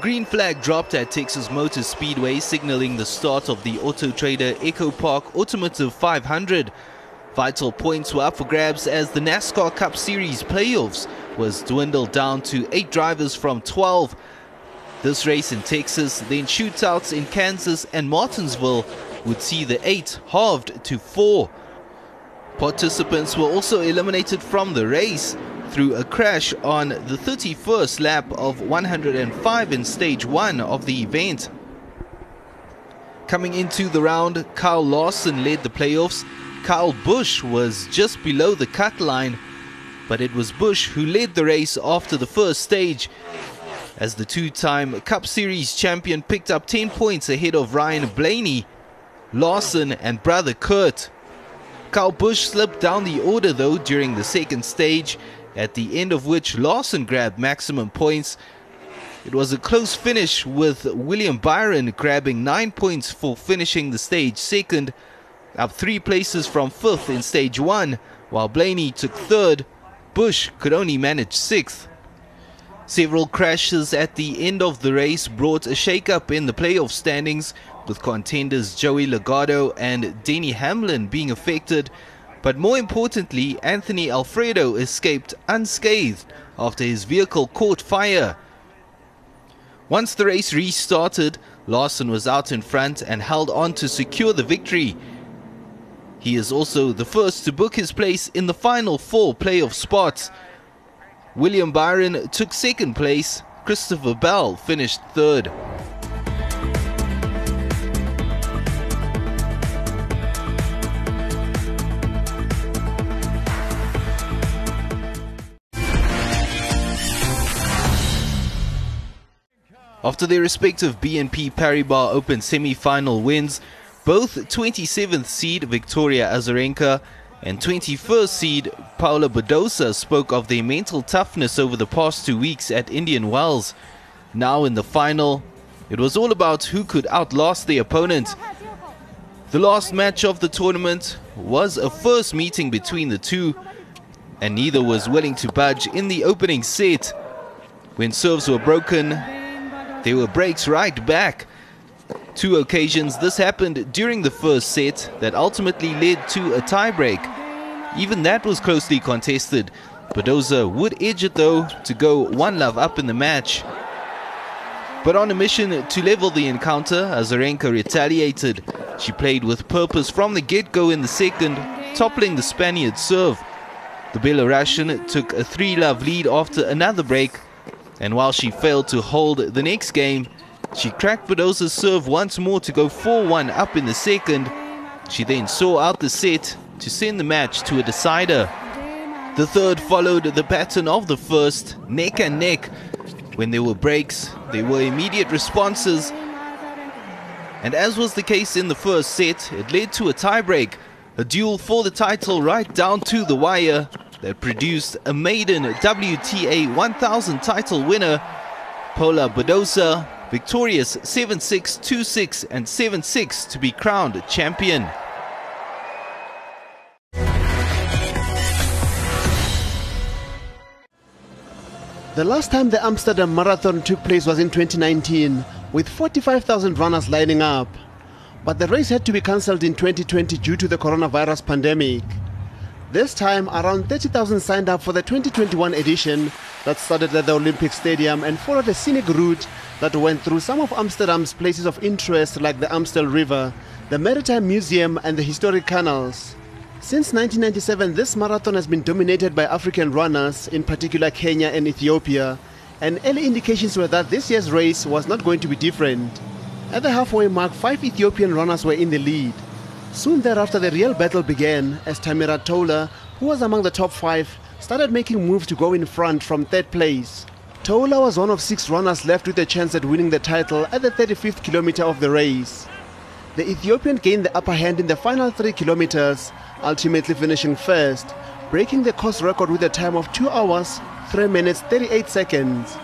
Green flag dropped at Texas Motor Speedway, signaling the start of the Auto Trader Echo Park Automotive 500. Vital points were up for grabs as the NASCAR Cup Series playoffs was dwindled down to eight drivers from 12. This race in Texas, then shootouts in Kansas and Martinsville would see the eight halved to four. Participants were also eliminated from the race through a crash on the 31st lap of 105 in stage 1 of the event. Coming into the round, Kyle Larson led the playoffs. Kyle Busch was just below the cut line, but it was Busch who led the race after the first stage. As the two time Cup Series champion picked up 10 points ahead of Ryan Blaney, Larson and brother Kurt. Kyle Busch slipped down the order though during the second stage at the end of which Larson grabbed maximum points. It was a close finish with William Byron grabbing 9 points for finishing the stage second, up 3 places from 5th in stage 1, while Blaney took 3rd. Busch could only manage 6th. Several crashes at the end of the race brought a shake-up in the playoff standings, with contenders Joey Logano and Denny Hamlin being affected, but more importantly, Anthony Alfredo escaped unscathed after his vehicle caught fire. Once the race restarted, Larson was out in front and held on to secure the victory. He is also the first to book his place in the final four playoff spots. William Byron took second place, Christopher Bell finished third. After their respective BNP Paribas Open semi-final wins, both 27th seed Victoria Azarenka and 21st seed Paula Badosa spoke of their mental toughness over the past two weeks at Indian Wells. Now in the final, it was all about who could outlast the opponent. The last match of the tournament was a first meeting between the two, and neither was willing to budge in the opening set. When serves were broken, there were breaks right back. Two occasions this happened during the first set that ultimately led to a tiebreak. Even that was closely contested. Badosa would edge it though to go one love up in the match. But on a mission to level the encounter, Azarenka retaliated. She played with purpose from the get-go in the second, toppling the Spaniard's serve. The Belarusian took a three-love lead after another break, and while she failed to hold the next game, she cracked Badosa's serve once more to go 4-1 up in the second. She then saw out the set to send the match to a decider. The third followed the pattern of the first, neck and neck. When there were breaks, there were immediate responses. And as was the case in the first set, it led to a tiebreak, a duel for the title right down to the wire that produced a maiden WTA 1000 title winner, Paula Badosa, victorious 7-6, 2-6 and 7-6 to be crowned champion. The last time the Amsterdam Marathon took place was in 2019, with 45,000 runners lining up. But the race had to be cancelled in 2020 due to the coronavirus pandemic. This time, around 30,000 signed up for the 2021 edition that started at the Olympic Stadium and followed a scenic route that went through some of Amsterdam's places of interest like the Amstel River, the Maritime Museum, and the historic canals. Since 1997, this marathon has been dominated by African runners, in particular Kenya and Ethiopia, and early indications were that this year's race was not going to be different. At the halfway mark, five Ethiopian runners were in the lead. Soon thereafter, the real battle began as Tamirat Tola, who was among the top five, started making moves to go in front from third place. Tola was one of six runners left with a chance at winning the title at the 35th kilometer of the race. The Ethiopian gained the upper hand in the final three kilometers, ultimately finishing first, breaking the course record with a time of 2 hours, 3 minutes 38 seconds.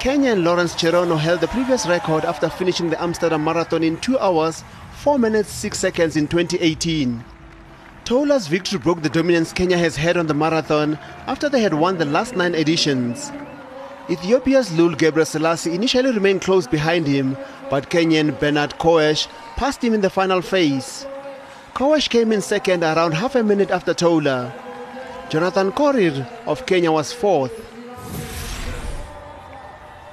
Kenyan Lawrence Cherono held the previous record after finishing the Amsterdam Marathon in 2 hours, 4 minutes 6 seconds in 2018. Tola's victory broke the dominance Kenya has had on the marathon after they had won the last nine editions. Ethiopia's Leul Gebresilase initially remained close behind him, but Kenyan Bernard Koech passed him in the final phase. Koech came in second around half a minute after Tola. Jonathan Korir of Kenya was fourth.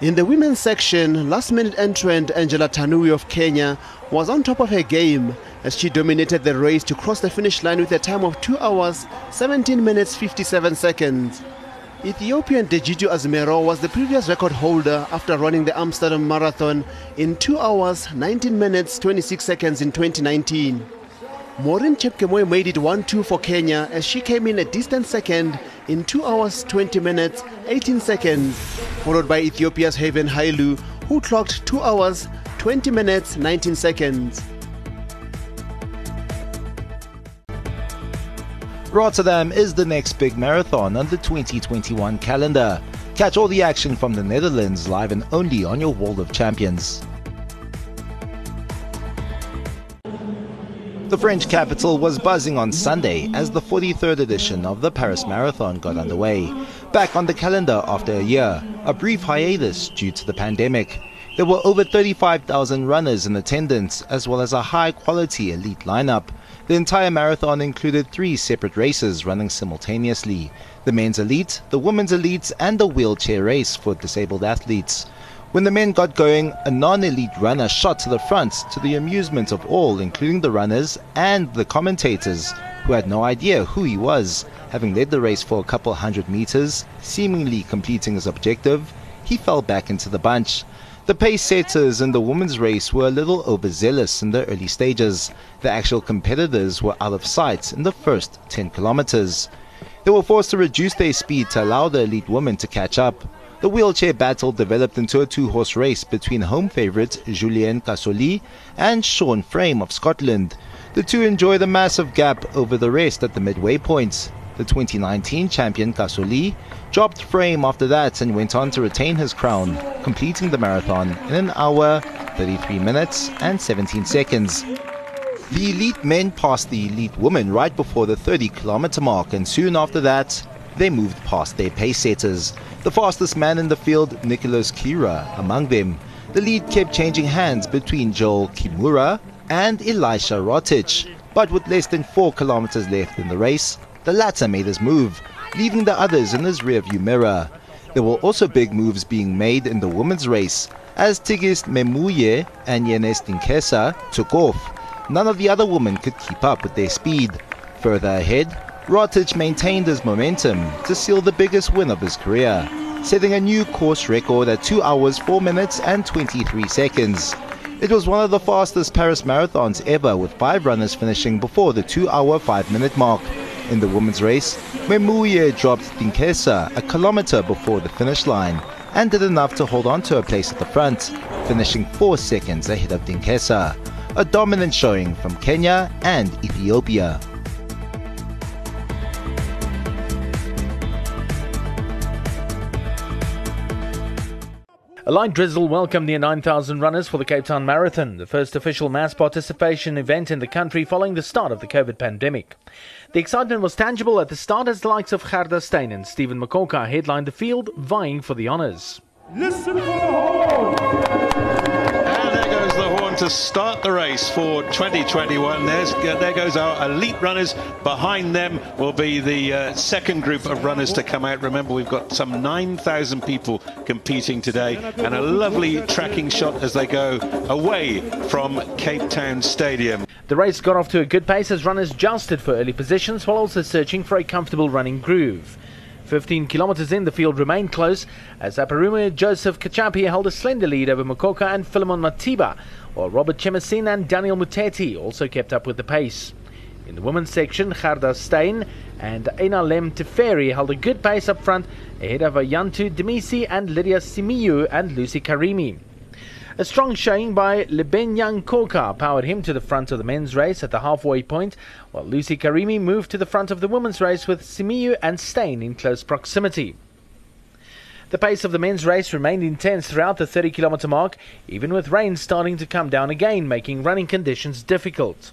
In the women's section, last minute entrant Angela Tanui of Kenya was on top of her game as she dominated the race to cross the finish line with a time of 2 hours 17 minutes 57 seconds. Ethiopian Degitu Azimeraw was the previous record holder after running the Amsterdam Marathon in 2 hours 19 minutes 26 seconds in 2019. Maureen Chepkemoi made it 1-2 for Kenya as she came in a distant second in 2 hours 20 minutes 18 seconds, followed by Ethiopia's Haven Hailu who clocked 2 hours 20 minutes 19 seconds. Rotterdam is the next big marathon on the 2021 calendar. Catch all the action from the Netherlands live and only on your World of Champions. The French capital was buzzing on Sunday as the 43rd edition of the Paris Marathon got underway. Back on the calendar after a year, a brief hiatus due to the pandemic. There were over 35,000 runners in attendance, as well as a high quality elite lineup. The entire marathon included three separate races running simultaneously the men's elite, the women's elite, and the wheelchair race for disabled athletes. When the men got going, a non elite runner shot to the front to the amusement of all, including the runners and the commentators, who had no idea who he was. Having led the race for a couple hundred meters, seemingly completing his objective, he fell back into the bunch. The pace setters in the women's race were a little overzealous in the early stages. The actual competitors were out of sight in the first 10 kilometers. They were forced to reduce their speed to allow the elite women to catch up. The wheelchair battle developed into a two horse race between home favourite Julien Casoli and Sean Frame of Scotland. The two enjoyed a massive gap over the rest at the midway points. The 2019 champion Casoli dropped Frame after that and went on to retain his crown, completing the marathon in an hour, 33 minutes, and 17 seconds. The elite men passed the elite women right before the 30 kilometer mark, and soon after that, they moved past their pace setters. The fastest man in the field, Nicholas Kira, among them. The lead kept changing hands between Joel Kimura and Elisha Rotich, but with less than 4 kilometers left in the race, the latter made his move, leaving the others in his rearview mirror. There were also big moves being made in the women's race, as Tigist Memuye and Yenes Dinkesa took off. None of the other women could keep up with their speed. Further ahead, Rotich maintained his momentum to seal the biggest win of his career, setting a new course record at 2 hours 4 minutes and 23 seconds. It was one of the fastest Paris marathons ever, with five runners finishing before the 2 hour 5 minute mark. In the women's race, Memuye dropped Dinkesa a kilometer before the finish line and did enough to hold on to a place at the front, finishing 4 seconds ahead of Dinkesa. A dominant showing from Kenya and Ethiopia. A light drizzle welcomed the 9,000 runners for the Cape Town Marathon, the first official mass participation event in the country following the start of the COVID pandemic. The excitement was tangible at the start as the likes of Gerda Steyn and Stephen Mokoka headlined the field, vying for the honours. Listen for the horn! To start the race for 2021. There's, there goes our elite runners. Behind them will be the uh, second group of runners to come out. Remember, we've got some 9,000 people competing today and a lovely tracking shot as they go away from Cape Town Stadium. The race got off to a good pace as runners jousted for early positions while also searching for a comfortable running groove. 15 kilometres in, the field remained close as Aparume Joseph Kachapi held a slender lead over Mokoka and Philemon Matiba, while Robert Chemesin and Daniel Muteti also kept up with the pace. In the women's section, Gerda Steyn and Ena Lem Teferi held a good pace up front ahead of Ayantu Demisi and Lydia Simiyu and Lucy Karimi. A strong showing by Lebenya Nkoka powered him to the front of the men's race at the halfway point, while Lucy Karimi moved to the front of the women's race with Simiyu and Steyn in close proximity. The pace of the men's race remained intense throughout the 30 kilometre mark, even with rain starting to come down again, making running conditions difficult.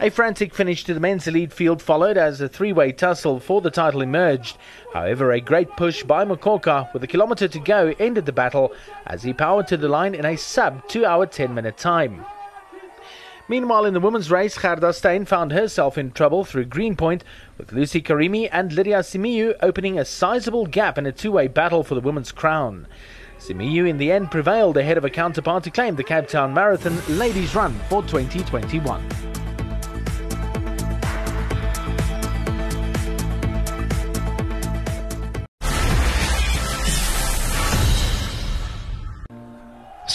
A frantic finish to the men's elite field followed as a three way tussle for the title emerged. However, a great push by Mokoka with a kilometre to go ended the battle as he powered to the line in a sub 2 hour 10 minute time. Meanwhile, in the women's race, Gerda Steyn found herself in trouble through Greenpoint, with Lucy Karimi and Lydia Simiyu opening a sizable gap in a two-way battle for the women's crown. Simiyu in the end prevailed ahead of a counterpart to claim the Cape Town Marathon Ladies Run for 2021.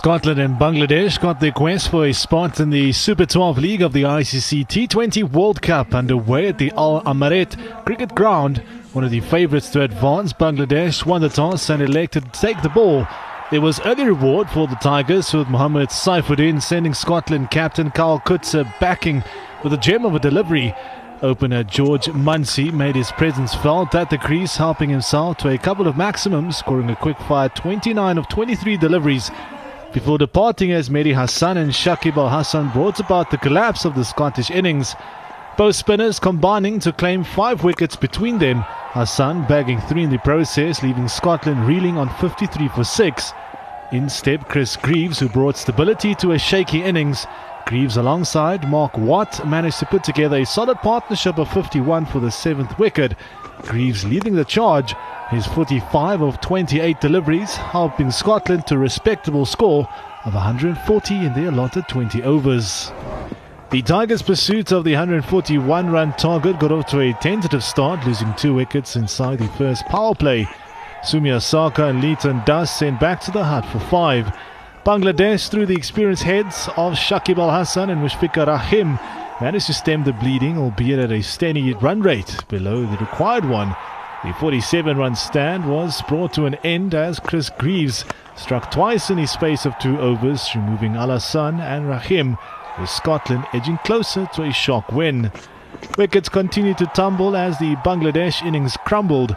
Scotland and Bangladesh got their quest for a spot in the Super 12 League of the ICC T20 World Cup underway at the Al Amerat Cricket Ground. One of the favourites to advance, Bangladesh won the toss and elected to take the ball. There was early reward for the Tigers with Mohammad Saifuddin sending Scotland captain Kyle Coetzer backing with a gem of a delivery. Opener George Munsey made his presence felt at the crease, helping himself to a couple of maximums, scoring a quick fire 29 of 23 deliveries before departing as Mehdi Hassan and Shakib Al Hasan brought about the collapse of the Scottish innings. Both spinners combining to claim five wickets between them, Hassan bagging three in the process, leaving Scotland reeling on 53 for six. In step Chris Greaves, who brought stability to a shaky innings. Greaves, alongside Mark Watt, managed to put together a solid partnership of 51 for the seventh wicket. Greaves leading the charge his 45 of 28 deliveries, helping Scotland to a respectable score of 140 in the allotted 20 overs. The Tigers' pursuit of the 141 run target got off to a tentative start, losing two wickets inside the first power play. Soumya Sarkar and Liton Das sent back to the hut for five. Bangladesh, through the experienced heads of Shakib Al Hasan and Mushfiqur Rahim, managed to stem the bleeding, albeit at a steady run rate below the required one. The 47 run stand was brought to an end as Chris Greaves struck twice in his space of two overs, removing Al Hasan and Rahim, with Scotland edging closer to a shock win. Wickets continued to tumble as the Bangladesh innings crumbled.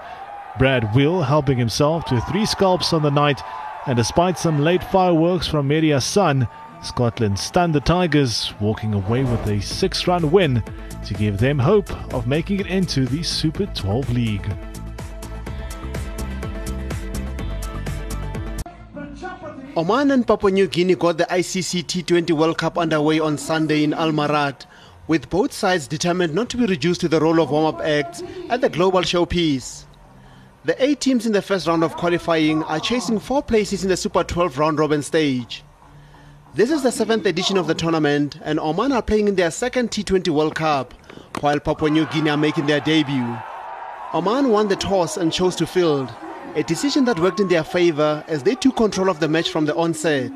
Brad Wheal helping himself to three scalps on the night, and despite some late fireworks from Mehidy Hasan, Scotland stunned the Tigers, walking away with a six run win to give them hope of making it into the Super 12 League. Oman and Papua New Guinea got the ICC T20 World Cup underway on Sunday in Al Amerat, with both sides determined not to be reduced to the role of warm up acts at the global showpiece. The eight teams in the first round of qualifying are chasing four places in the Super 12 round robin stage. This is the seventh edition of the tournament, and Oman are playing in their second T20 World Cup, while Papua New Guinea are making their debut. Oman won the toss and chose to field, a decision that worked in their favor as they took control of the match from the onset.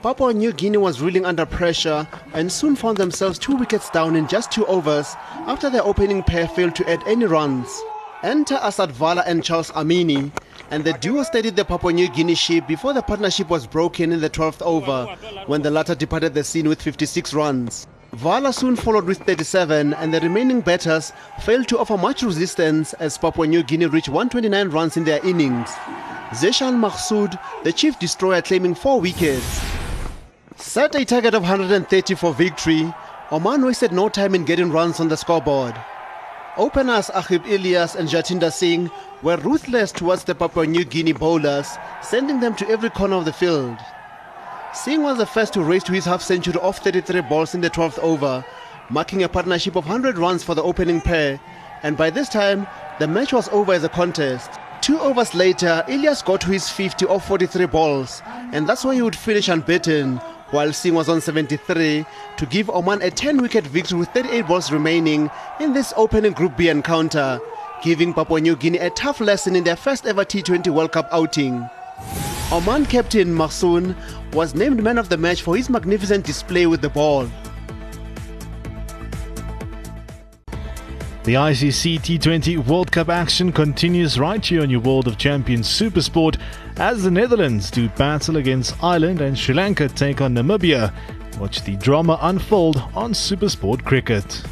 Papua New Guinea was reeling under pressure and soon found themselves two wickets down in just two overs after their opening pair failed to add any runs. Enter Asad Vala and Charles Amini, and the duo steadied the Papua New Guinea ship before the partnership was broken in the 12th over when the latter departed the scene with 56 runs. Vala soon followed with 37, and the remaining batters failed to offer much resistance as Papua New Guinea reached 129 runs in their innings. Zeeshan Maqsood, the chief destroyer, claiming four wickets. Set a target of 130 for victory, Oman wasted no time in getting runs on the scoreboard. Openers Aqib Ilyas and Jatinder Singh were ruthless towards the Papua New Guinea bowlers, sending them to every corner of the field. Singh was the first to race to his half century off 33 balls in the 12th over, marking a partnership of 100 runs for the opening pair. And by this time, the match was over as a contest. Two overs later, Ilyas got to his 50 off 43 balls, and that's why he would finish unbeaten, while Singh was on 73 to give Oman a 10 wicket victory with 38 balls remaining in this opening Group B encounter, giving Papua New Guinea a tough lesson in their first ever T20 World Cup outing. Oman captain Maqsood was named man of the match for his magnificent display with the ball. The ICC T20 World Cup action continues right here on your World of Champions Supersport as the Netherlands do battle against Ireland and Sri Lanka take on Namibia. Watch the drama unfold on Supersport Cricket.